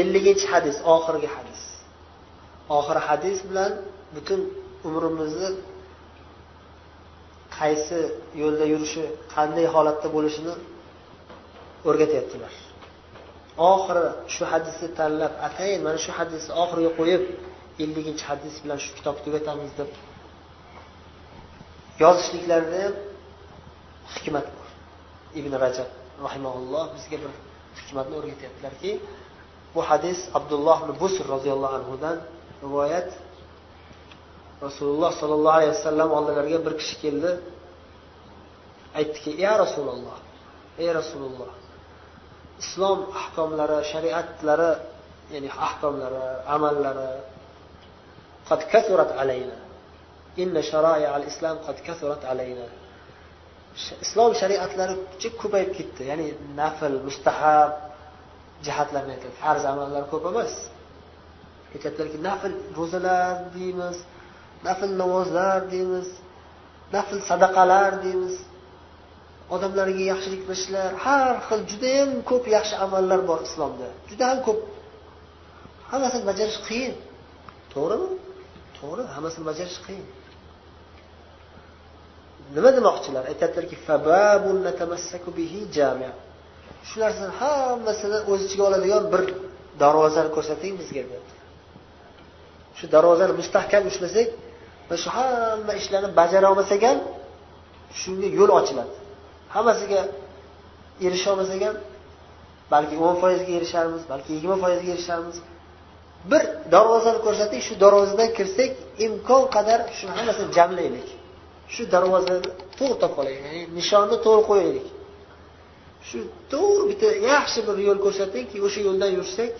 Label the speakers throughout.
Speaker 1: elliginchi hadis oxirgi hadis. Oxirgi hadis bilan butun umrimizni qaysi yo'lda yurishi qanday holatda bo'lishini o'rgatyaptilar. Oxiri shu hadisni tanlab atayin mana shu hadisni oxiriga qo'yib elliginchi hadis bilan shu kitobni tugatamiz deb yozishliklarida ham hikmat bor. Ibn rajab rahimaulloh bizga bir hikmatni o'rgatyaptilarki bu hadis abdulloh ibn busr roziyallohu anhudan rivoyat. Rasululloh sollallohu alayhi vasallam oldilariga bir kishi keldi. Aytdiki ya rasululloh ey rasululloh islom ahkomlari shariatlari ya'ni ahkomlari amallari qad kasurat alayna. Inna al islom qad kasurat alayna. Islom shariatlari ko'payib ketdi ya'ni nafl mustahab jihatlarni aytadi. Farz amallar ko'p emas. Aytyaptilarki nafl ro'zalar deymiz nafl namozlar deymiz nafl sadaqalar deymiz. Odamlarga yaxshilik qilishlar. Har xil judayam ko'p yaxshi amallar bor islomda. Juda ham ko'p. Hammasini bajarish qiyin. To'g'rimi? To'g'ri. Hammasini bajarish qiyin. Nima demoqchilar? Aytyaptilarki shu narsani hammasini o'z ichiga oladigan bir darvozani ko'rsating bizga dedi shu darvozani mustahkam ushlasak va shu hamma ishlarni bajara olmasak ham shunga yo'l ochiladi. Hammasiga erisha olmasak ham balki o'n foizga erisharmiz balki yigirma foizga erisharmiz. Bir darvozani ko'rsating shu darvozadan kirsak imkon qadar shuni hammasini jamlaylik. Shu darvozani to'g'ri topib olaylik ya'ni nishonni to'g'ri qo'yaylik. Shu to'g'ri bitta yaxshi bir yo'l ko'rsatingki o'sha yo'ldan yursak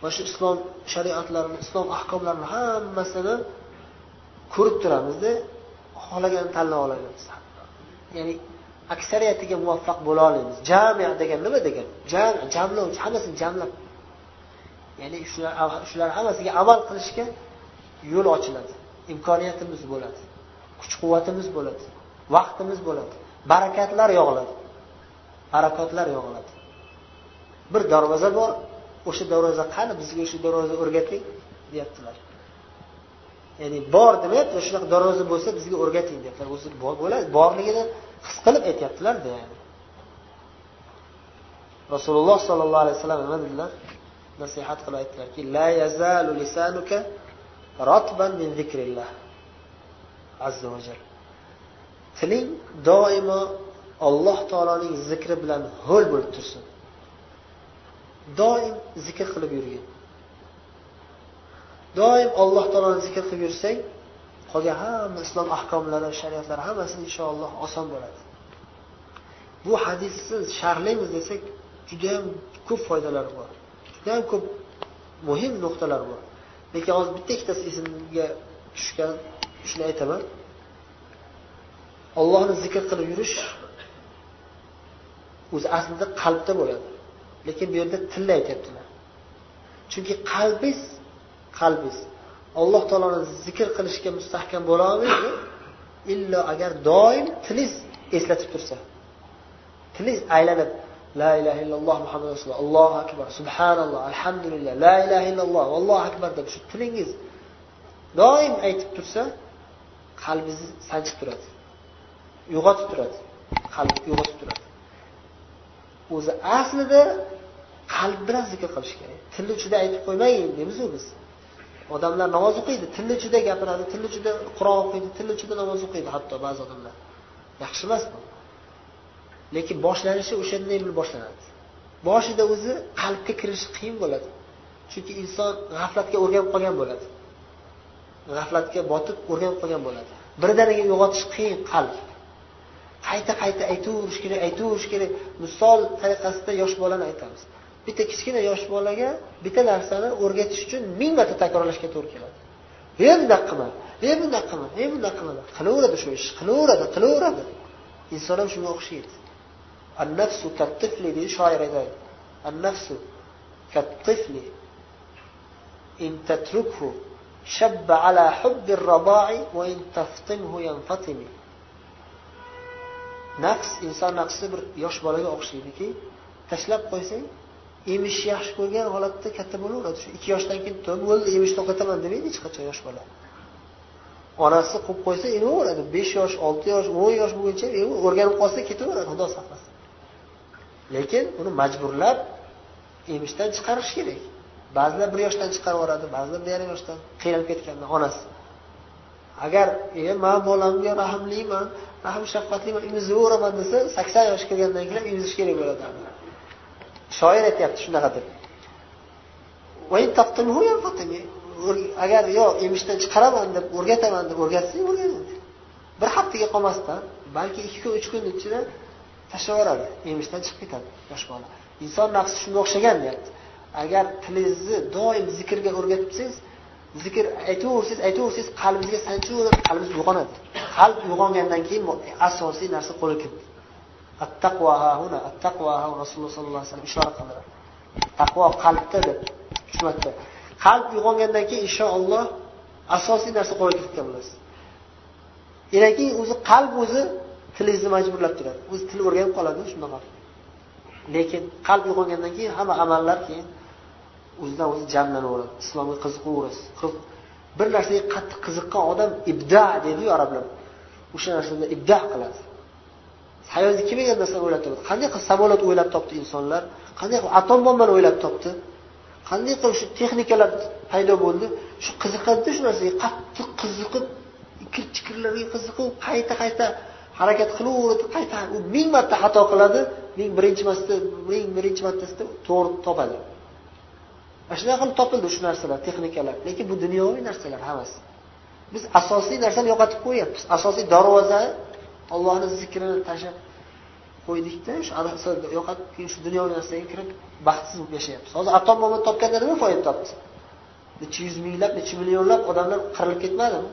Speaker 1: mana shu islom shariatlarini islom ahkomlarini hammasini ko'rib turamizda xohlaganini tanlab olamiz. Ya'ni aksariyatiga muvaffaq bo'la olamiz. Jamia degan nima degan? Jam jamlovchi hammasini jamlab. Ya'ni shular shular hammasiga amal qilishga yo'l ochiladi. Imkoniyatimiz bo'ladi. Kuch quvvatimiz bo'ladi. Vaqtimiz bo'ladi. Barakatlar yog'iladi. Harakatlar yog'iladi bir darvoza bor o'sha darvoza qani bizga o'sha darvoza o'rgating deyaptilar. Ya'ni bor demayapti shunaqa darvoza bo'lsa bizga o'rgating deyaptilar. O'zi bo'ladi borligini his qilib aytyaptilarda ya'ni. Rasululloh sollallohu alayhi vasallam nima dedilar? Nasihat qilib aytdilarki la yazalu lisanuka rotban min zikrillah azza va jal tiling doimo alloh taoloning zikri bilan ho'l bo'lib tursin. Doim zikr qilib yurgin. Doim alloh taoloni zikr qilib yursang qolgan hamma islom ahkomlari shariatlari hammasi inshaalloh oson bo'ladi. Bu hadisni sharhlaymiz desak judayam ko'p foydalari bor. Judayam ko'p muhim nuqtalar bor. Lekin hozir bitta ikkitasi esimga tushgan shuni aytaman. Ollohni zikr qilib yurish o'zi aslida qalbda bo'ladi. Lekin bu yerda tilla aytyaptilar. Chunki qalbingiz qalbingiz alloh taoloni zikr qilishga mustahkam bo'la olmaydi illo agar doim tilingiz eslatib tursa tilingiz aylanib la ilaha illalloh muhammad rasululloh allohu akbar subhanalloh alhamdulillah la ilaha illalloh allohu akbar deb shu tilingiz doim aytib tursa qalbingiz sanchib turadi uyg'otib turadi qalb uyg'otib turadi. O'zi aslida qalb bilan zikr qilish kerak. Tilni uchida aytib qo'ymang deymizu biz. Odamlar namoz o'qiydi tilni uchida gapiradi tilni uchida qur'on o'qiydi tilni uchida namoz o'qiydi hatto ba'zi odamlar. Yaxshi emas bu. Lekin boshlanishi o'shandan bilib boshlanadi. Boshida o'zi qalbga kirishi qiyin bo'ladi. Chunki inson g'aflatga o'rganib qolgan bo'ladi. G'aflatga botib o'rganib qolgan bo'ladi. Birdaniga uyg'otish qiyin qalb. qayta qayta aytaverish kerak aytaverish kerak. Misol tariqasida yosh bolani aytamiz. Bitta kichkina yosh bolaga bitta narsani o'rgatish uchun ming marta takrorlashga to'g'ri keladi. E bundaq qilma e bundaq qilma e bundaq qilma. Qilaveradi shu ishni qilaveradi qilaveradi. Inson ham shunga o'xshaydi. Annafsu kattifli deydi shoir aytadi. Annafsu kattifli. Intatrukhu shabba ala hubbi rabai va intaftimhu yanfatimi. Naqs inson naqsi bir yosh bolaga o'xshaydiki tashlab qo'ysang emishni yaxshi ko'rgan holatda katta bo'laveradi. Shu ikki yoshdan keyin bo'ldi emishni to'xtataman demaydi hech qachon yosh bola. Onasi qo'yib qo'ysa emaveradi besh yosh olti yosh o'n yosh bo'lguncha o'rganib qolsa ketaveradi xudo saqlasin. Lekin uni majburlab emishdan chiqarish kerak. Ba'zilar bir yoshdan chiqarib yuboradi ba'zilar bir yarim yoshdan qiynalib ketganda onasi agar e man bolamga rahmliman rahm shafqatliman emizaveraman desa sakson yoshga kirgandan keyin emizish kerak bo'ladi. Shoir aytyapti shunaqa deb agar yo'q emishdan chiqaraman deb o'rgataman deb o'rgatsang o'rganadi bir haftaga qolmasdan balki ikki kun uch kun ichida tashlab yuboradi emishdan chiqib ketadi yosh bola. Inson nafsi shunga o'xshagan deyapti. Agar tilingizni doim zikrga o'rgatibsangiz zikr aytaversangiz aytaversangiz qalbimizga sanchaverib qalbingiz uyg'onadi. Qalb uyg'ongandan keyin asosiy narsa qo'lga kirdi. Attaqvo huna attaqvo rasululloh sollallohu alayhi vasallam ishora qildilar taqvo qalbda deb uch marta qalb uyg'ongandan keyin inshaalloh asosiy narsa qo'lga kiritgan bo'lasiz. Undan keyin o'zi qalb o'zi tilingizni majburlab turadi. O'zi til o'rganib qoladi shunaqa lekin qalb uyg'ongandan keyin hamma amallar keyin o'zidan o'zi jamlanaveradi islomga qiziqaverasiz bir narsaga qattiq qiziqqan odam ibda deydiyu arablar o'sha narsada ibda qiladi. Hayotda kelmagan narsani o'ylab topadi. Qanday qilib samolyot o'ylab topdi insonlar? Qanday qilib atom bombani o'ylab topdi? Qanday qilib shu texnikalar paydo bo'ldi? Shu qiziqadida shu narsaga qattiq qiziqib ikir chikirlarga qiziqib qayta qayta harakat qilaveradi qayta u ming marta xato qiladi ming birinchi marta ming birinchi martasida to'g'ri topadi. Mana shunaqa qilib topildi shu narsalar texnikalar. Lekin bu dunyoviy narsalar hammasi. Biz asosiy narsani yo'qotib qo'yyapmiz. Asosiy darvoza ollohni zikrini tashlab qo'ydikda shu yo'qotib keyin shu dunyoviy narsaga kirib baxtsiz bo'lib yashayapmiz. Hozir atom bombani topganda nima foyda topdi? Necha yuz minglab necha millionlab odamlar qirilib ketmadimi?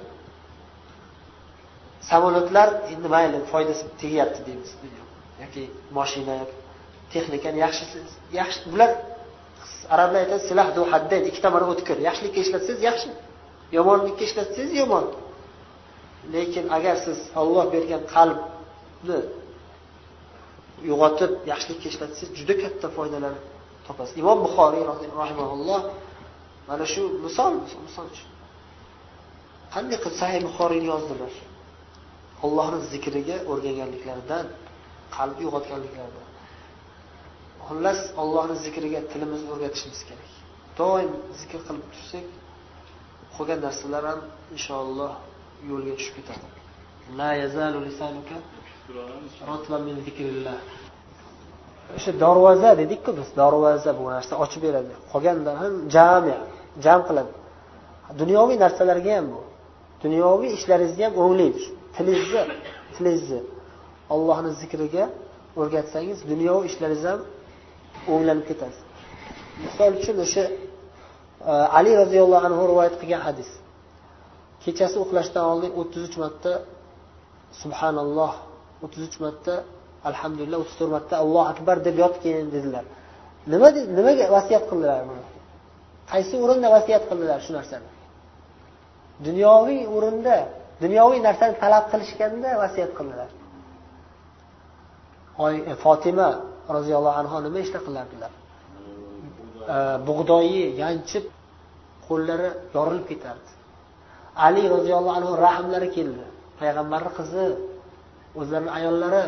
Speaker 1: Samolyotlar endi mayli foydasi tegyapti deymiz yoki moshina texnikani yaxshi yaxshi bular arablar aytadi silah du haddayn ikki tomoni o'tkir. Yaxshilikka ishlatsangiz yaxshi. Yomonlikka ishlatsangiz yomon. Lekin agar siz olloh bergan qalbni uyg'otib yaxshilikka ishlatsangiz juda katta foydalar topasiz. Imom buxoriy rahimaulloh mana shu misol misol uchun. Qanday qilib sahih buxoriyni yozdilar? Ollohni zikriga o'rganganliklaridan qalb uyg'otganliklaridan. Xullas ollohni zikriga tilimizni o'rgatishimiz kerak. Doim zikr qilib tursak qolgan narsalar ham inshaalloh yo'lga tushib ketadi. O'sha darvoza dedikku biz darvoza bu narsa ochib beradi. Qolganda ham jami jam qiladi. Dunyoviy narsalarga ham bu. Dunyoviy ishlaringizga ham o'nglaydi tilingizni tilingizni ollohni zikriga o'rgatsangiz dunyoviy ishlaringiz ham o'nglanib ketadi misol uchun o'sha e, ali roziyallohu anhu rivoyat qilgan hadis. Kechasi uxlashdan oldin o'ttiz uch marta subhanalloh o'ttiz uch marta alhamdulillah o'ttiz to'rt marta allohu akbar deb yotgin dedilar. Nima nimaga vasiyat qildilar buni? Qaysi o'rinda vasiyat qildilar shu narsani? Dunyoviy o'rinda dunyoviy narsani talab qilishganda vasiyat qildilar. E, fotima roziyallohu anhu nima ishlar qilardilar? Bug'doyi yanchib qo'llari yorilib ketardi. Ali roziyallohu anhu rahmlari keldi. Payg'ambarni qizi o'zlarini ayollari.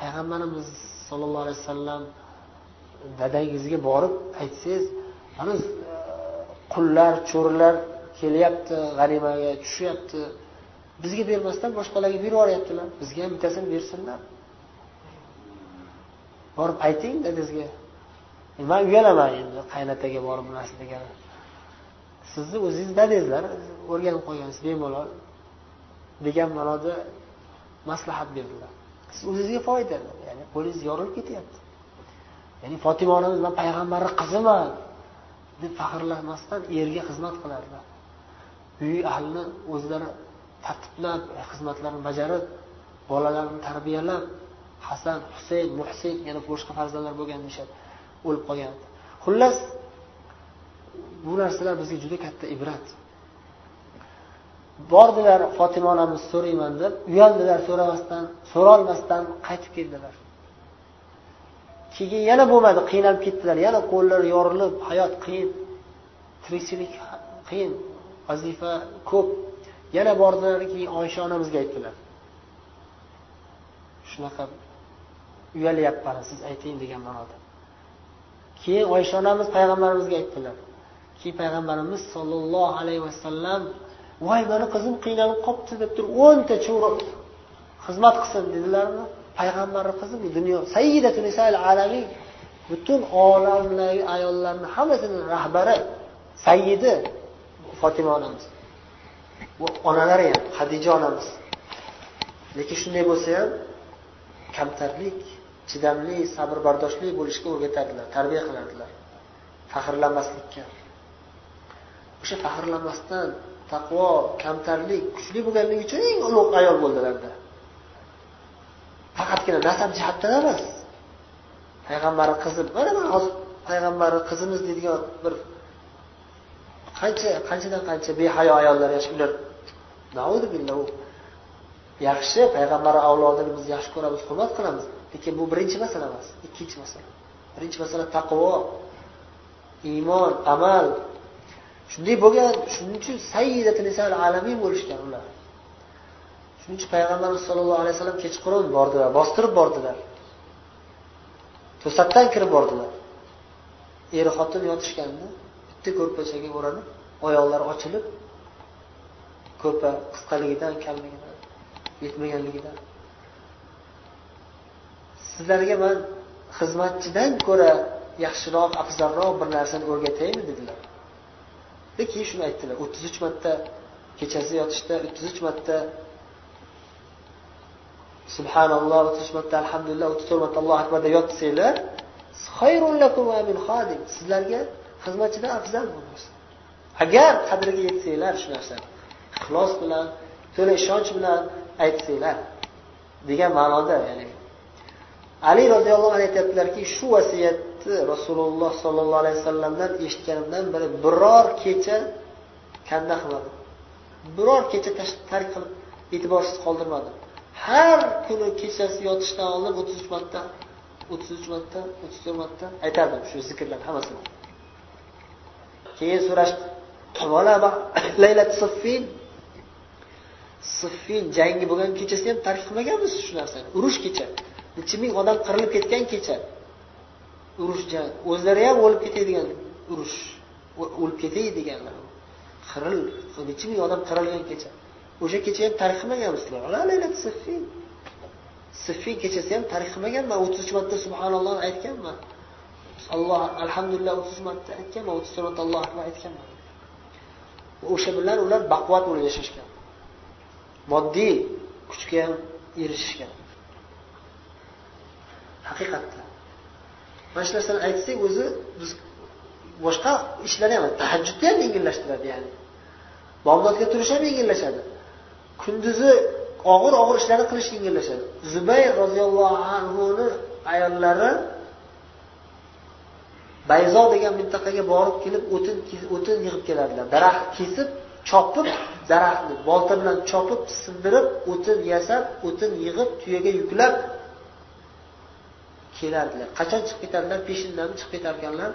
Speaker 1: Payg'ambarimiz sollallohu alayhi vasallam dadangizga borib aytsangiz mana qullar cho'rilar kelyapti g'animaga tushyapti bizga bermasdan boshqalarga berib yuboryaptilar bizga ham bittasini bersinlar. Borib ayting dadangizga e, man uyalaman endi qaynataga borib bu narsa degani. Sizni o'zingiz dadangizlar o'rganib qolgansiz bemalol degan ma'noda maslahat berdilar. Siz o'zizga foyda ya'ni qo'lingiz yorilib ketyapti. Ya'ni fotima onamiz man payg'ambarni qiziman deb faxrlanmasdan erga xizmat qilardilar. Uy ahlini o'zlari tartiblab xizmatlarini bajarib bolalarni tarbiyalab hasan husayn muhsin yana boshqa farzandlar bo'lgan deyishadi o'lib qolgan. Xullas bu narsalar bizga juda katta ibrat. Bordilar fotima onamiz so'rayman deb uyaldilar so'ramasdan so'rolmasdan qaytib keldilar. Keyin yana bo'lmadi qiynalib ketdilar. Yana qo'llari yorilib hayot qiyin tirikchilik qiyin vazifa ko'p. Yana bordilar keyin oysha onamizga aytdilar. Shunaqa uyalyapman siz ayting degan ma'noda. Keyin oysha onamiz payg'ambarimizga aytdilar. Keyin payg'ambarimiz sollallohu alayhi vasallam voy mani qizim qiynalib qolibdi deb turib o'nta cho'ri xizmat qilsin dedilarmi? Payg'ambarni qizi bu dunyo alamin butun olamdagi ayollarni hammasini rahbari sayyidi fotima onamiz. Bu onalari ham hadija onamiz. Lekin shunday bo'lsa ham kamtarlik chidamli sabr bardoshli bo'lishga o'rgatadilar tarbiya qiladilar. Faxrlanmaslikka. O'sha faxrlanmasdan taqvo kamtarlik kuchli bo'lganligi uchun eng ulug' ayol bo'ldilarda. Faqatgina nasab jihatdan emas. Payg'ambari qizi mana mana hozir payg'ambari qizimiz deydigan bir qancha qanchadan qancha behayo ayollar ular yaxshi payg'ambar avlodini biz yaxshi ko'ramiz hurmat qilamiz. Lekin bu birinchi masala emas ikkinchi masala. Birinchi masala taqvo iymon amal. Shunday bo'lgan shuning uchun alamin bo'lishgan ular. Shuning uchun payg'ambarimiz sollallohu alayhi vasallam kechqurun bordilar bostirib bordilar. To'satdan kirib bordilar. Er xotin yotishganda bitta ko'rpachaga o'ranib oyoqlari ochilib ko'rpa qisqaligidan kamligidan yetmaganligidan sizlarga man xizmatchidan ko'ra yaxshiroq afzalroq bir narsani o'rgataymi dedilar. Keyin shuni aytdilar o'ttiz uch marta kechasi yotishda o'ttiz uch marta subhanalloh o'ttiz uch marta alhamdulillah o'ttiz to'rt marta allohu akbar deb yotsanglar sizlarga xizmatchidan afzal bo'lmas agar qadriga yetsanglar shu narsani ixlos bilan to'la ishonch bilan aytsanglar degan ma'noda ya'ni ali roziyallohu anhu aytyaptilarki shu vasiyatni rasululloh sollallohu alayhi vasallamdan eshitganimdan beri biror kecha kanda qilmadim. Biror kecha tark qilib e'tiborsiz qoldirmadim. Har kuni kechasi yotishdan oldin o'ttiz uch marta o'ttiz uch marta o'ttiz to'rt marta aytardim shu zikrlarni hammasini. Keyin so'rashdi siffin. Jangi bo'lgan kechasi ham tark qilmaganmiz shu narsani? Urush kecha. Necha ming odam qirilib ketgan kecha urush o'zlari ham o'lib ketadigan urush o'lib ketay deganlar. Qiril necha ming odam qirilgan kecha. O'sha kecha ham tarix qilmaganmisizlar siffin. Kechasi ham tarix qilmaganman o'ttiz uch marta subhanalloh aytganman. Alloh alhamdulillah o'ttiz uch marta aytganman o'ttiz marta allohu akbar aytganman. O'sha bilan ular baquvvat bo'lib yashashgan moddiy kuchga ham erishishgan. Haqiqatda. Mana shu narsani aytsak o'zi biz boshqa ishlarni ham tahajjudni ham yengillashtiradi ya'ni. Bomdodga turish ham yengillashadi. Kunduzi og'ir og'ir ishlarni qilish yengillashadi. Zubayr roziyallohu anhuni ayollari bayzo degan mintaqaga borib kelib o'tin o'tin yig'ib keladilar daraxt kesib chopib daraxtni bolta bilan chopib sindirib o'tin yasab o'tin yig'ib tuyaga yuklab kelardilar. Qachon chiqib ketadilar peshindan chiqib ketar ekanlar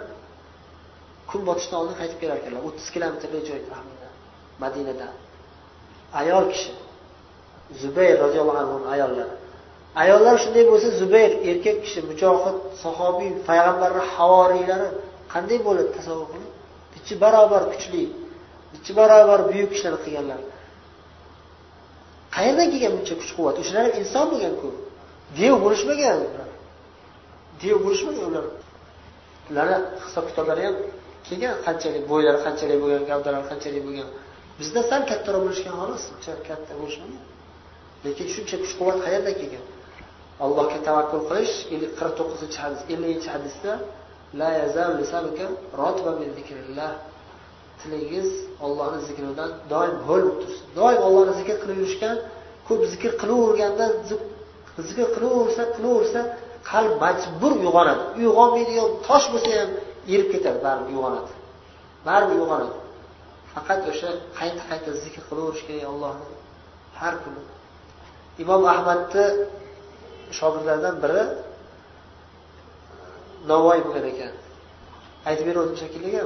Speaker 1: kun botishdan oldin qaytib kelar ekanlar o'ttiz kilometrlik joy madinadan ayol kishi zubayr roziyallohu anhu ayollari. Ayollar shunday bo'lsa zubayr erkak kishi mujohid sahobiy payg'ambarni havoriylari qanday bo'ladi tasavvur qiling nechi barobar kuchli nechi barobar buyuk ishlar qilganlar. Qayerdan kelgan buncha kuch quvvat o'shalar ham inson bo'lganku dev bo'lishmagan. Dev bo'lishmagan ular. Ularni hisob kitoblari ham kelgan qanchalik bo'ylari qanchalik bo'lgan gavdalari qanchalik bo'lgan. Bizdan sal kattaroq bo'lishgan xolos uncha katta bo'lishmagan lekin shuncha kuch quvvat qayerdan kelgan? Allohga tavakkul qilish qirq to'qqizinchi hadis elliginchi hadisda la tilingiz ollohni zikridan doim bo'lib tursin. Doim ollohni zikr qilib yurishgan ko'p zikr qilaverganda zikr qilaversa qilaversa qalb majbur uyg'onadi. Uyg'onmaydigan tosh bo'lsa ham erib ketadi baribir uyg'onadi. Baribir uyg'onadi. Faqat o'sha qayta qayta zikr qilaverish kerak allohni har kuni. Imom ahmadni shogirdlaridan biri navoiy bo'lgan ekan. Aytib bergandim shekilliga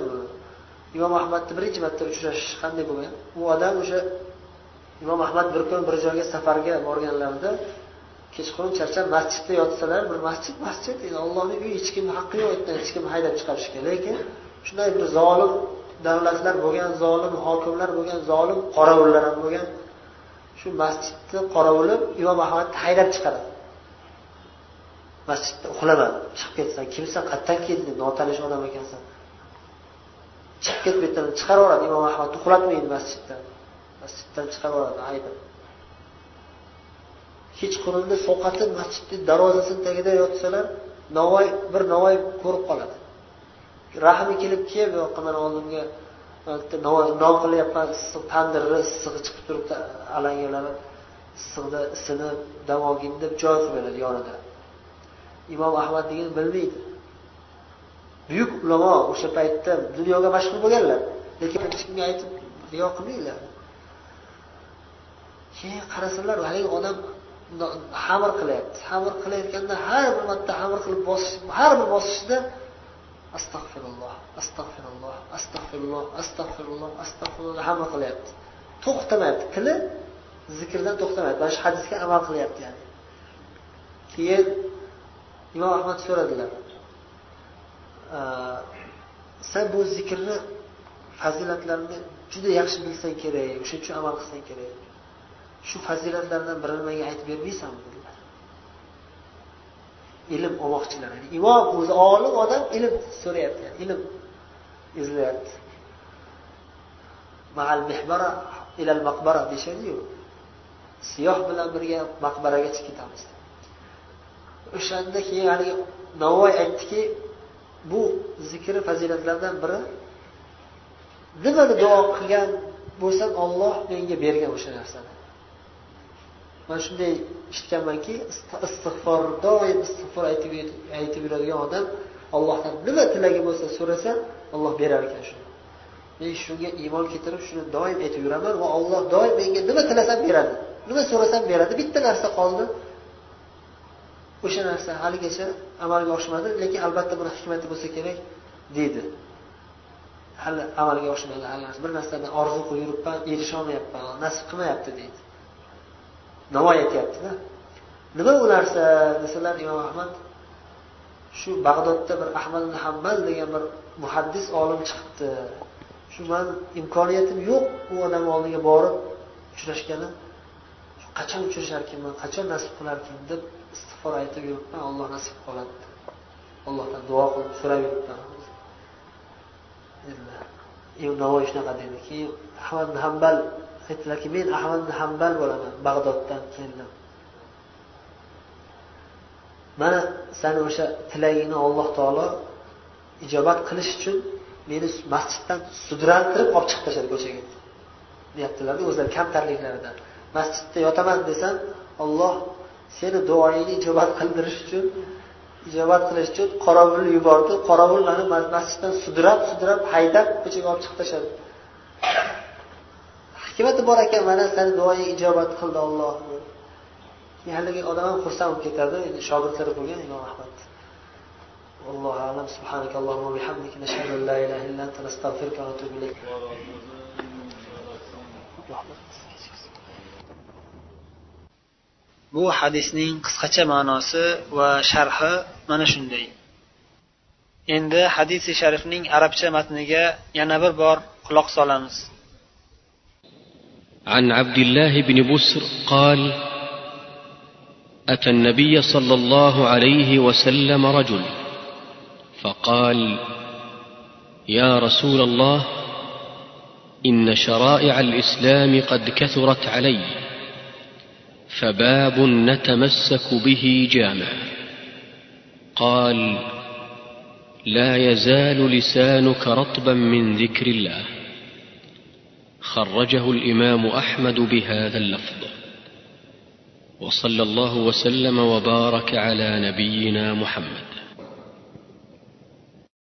Speaker 1: imom ahmadni birinchi marta uchrashish qanday bo'lgan? U odam o'sha imom ahmad bir kun bir joyga safarga borganlarida kechqurun charchab masjidda yotsalar bir masjid masjid allohni uyi hech kimni haqqi yo'q yerdan hech kimni haydab chiqarishga lekin shunday bir zolim davlatlar bo'lgan zolim hokimlar bo'lgan zolim qorovullar ham bo'lgan shu masjidni qorovuli imom ahmadni haydab chiqaradi masjidda uxlama chiqib ketsan kimsan qayerdan kelding notanish odam ekansan? Chiqib ket bu yerdan chiqarib yuboradi imom ahmadni uxlatmaydi masjiddan. Masjiddan chiqarib yuboradi haydab. Kechqurunda sovqatib masjidni darvozasini tagida yotsalar navoiy bir navoiy ko'rib qoladi. Rahmi kelib kel bu yoqqa mana oldimga non qilyapman issiq tandirni issig'i chiqib turibdi alangalari issiqda isinib dam olgin deb joy qilib beradi yonida. Imom ahmad degan bilmaydi. Buyuk ulamo o'sha paytda dunyoga mashhur bo'lganlar lekin hech kimga aytib riyo qilmaydilar keyin qarasalar haligi odam xamir qilyapti. Xamir qilayotganda har bir marta xamir qilib bosish har bir bosishda astag'firulloh astag'firulloh astag'firulloh astag'firulloh astag'firulloh hamma qilyapti. To'xtamayapti. Tili zikrdan to'xtamayapti. Mana shu hadisga amal qilyapti ya'ni. Keyin imom ahmad so'radilar san bu zikrni fazilatlarini juda yaxshi bilsang kerak o'shaning uchun amal qilsang kerak. Shu fazilatlardan birini menga aytib bermaysanmi? Dedilar ilm olmoqchilar. Imom o'zi olim odam ilm so'rayapti. Ilm izlayapti. Maal mehbara ilal maqbara deyishadiyu. Siyoh bilan birga maqbaraga chiqib ketamiz. O'shanda keyin haligi navoiy aytdiki bu zikri fazilatlardan biri nimani duo qilgan bo'lsam olloh menga bergan o'sha narsani. Man shunday eshitganmanki istig'for doim istig'for aytib aytib yuradigan odam ollohdan nima tilagi bo'lsa so'rasa olloh berar ekan shuni. Men shunga iymon keltirib shuni doim aytib yuraman va olloh doim menga nima tilasam beradi. Nima so'rasam beradi. Bitta narsa qoldi. O'sha narsa haligacha amalga oshmadi lekin albatta buni hikmati bo'lsa kerak deydi. Hali amalga oshmadi hali bir narsadan orzu qilib yuribman erisholmayapman nasib qilmayapti deydi. Navoiy aytyaptida. Nima u narsa? Desalar imom ahmad shu bag'dodda bir ahmad hambal degan bir muhaddis olim chiqibdi. Shu man imkoniyatim yo'q u odam oldiga borib uchrashgani. Qachon uchrasharkinman qachon nasib qilarkin deb istig'for aytib yuribman olloh nasib qiladi allohdan duo qilib so'rab yuribman. Dedilar navoiy shunaqa dedi keyin ahmad hambal aytdilarki men ahmad hambal bo'laman bag'doddan keldim mana sani o'sha tilagingni alloh taolo ijobat qilish uchun meni masjiddan sudrantirib olib chiqib tashladi ko'chaga. Deyaptilarda o'zlari kamtarliklaridan masjidda yotaman desam olloh seni duoyingni ijobat qildirish uchun ijobat qilish uchun qorovulni yubordi qorovul mani masjiddan sudrab sudrab haydab ko'chaga olib chiqib tashladi. hikmati bor ekan mana sani duoing ijobat qildi olloh haligi odam ham xursand bo'lib ketadi endi shogirdlari bo'lgan imom ahmad. Allohu alam subhanaka allohumma bihamdika nashhadu an la ilaha illa anta astag'firuka va atubu ilayk. Bu hadisning qisqacha ma'nosi va sharhi mana shunday. Endi hadisi sharifning arabcha matniga yana bir bor quloq solamiz.
Speaker 2: عن عبد الله بن بسر قال أتى النبي صلى الله عليه وسلم رجل فقال يا رسول الله إن شرائع الإسلام قد كثرت علي فباب نتمسك به جامع. قال لا يزال لسانك رطبا من ذكر الله. خرجه الإمام أحمد بهذا اللفظ. وصلى الله وسلم وبارك على نبينا محمد.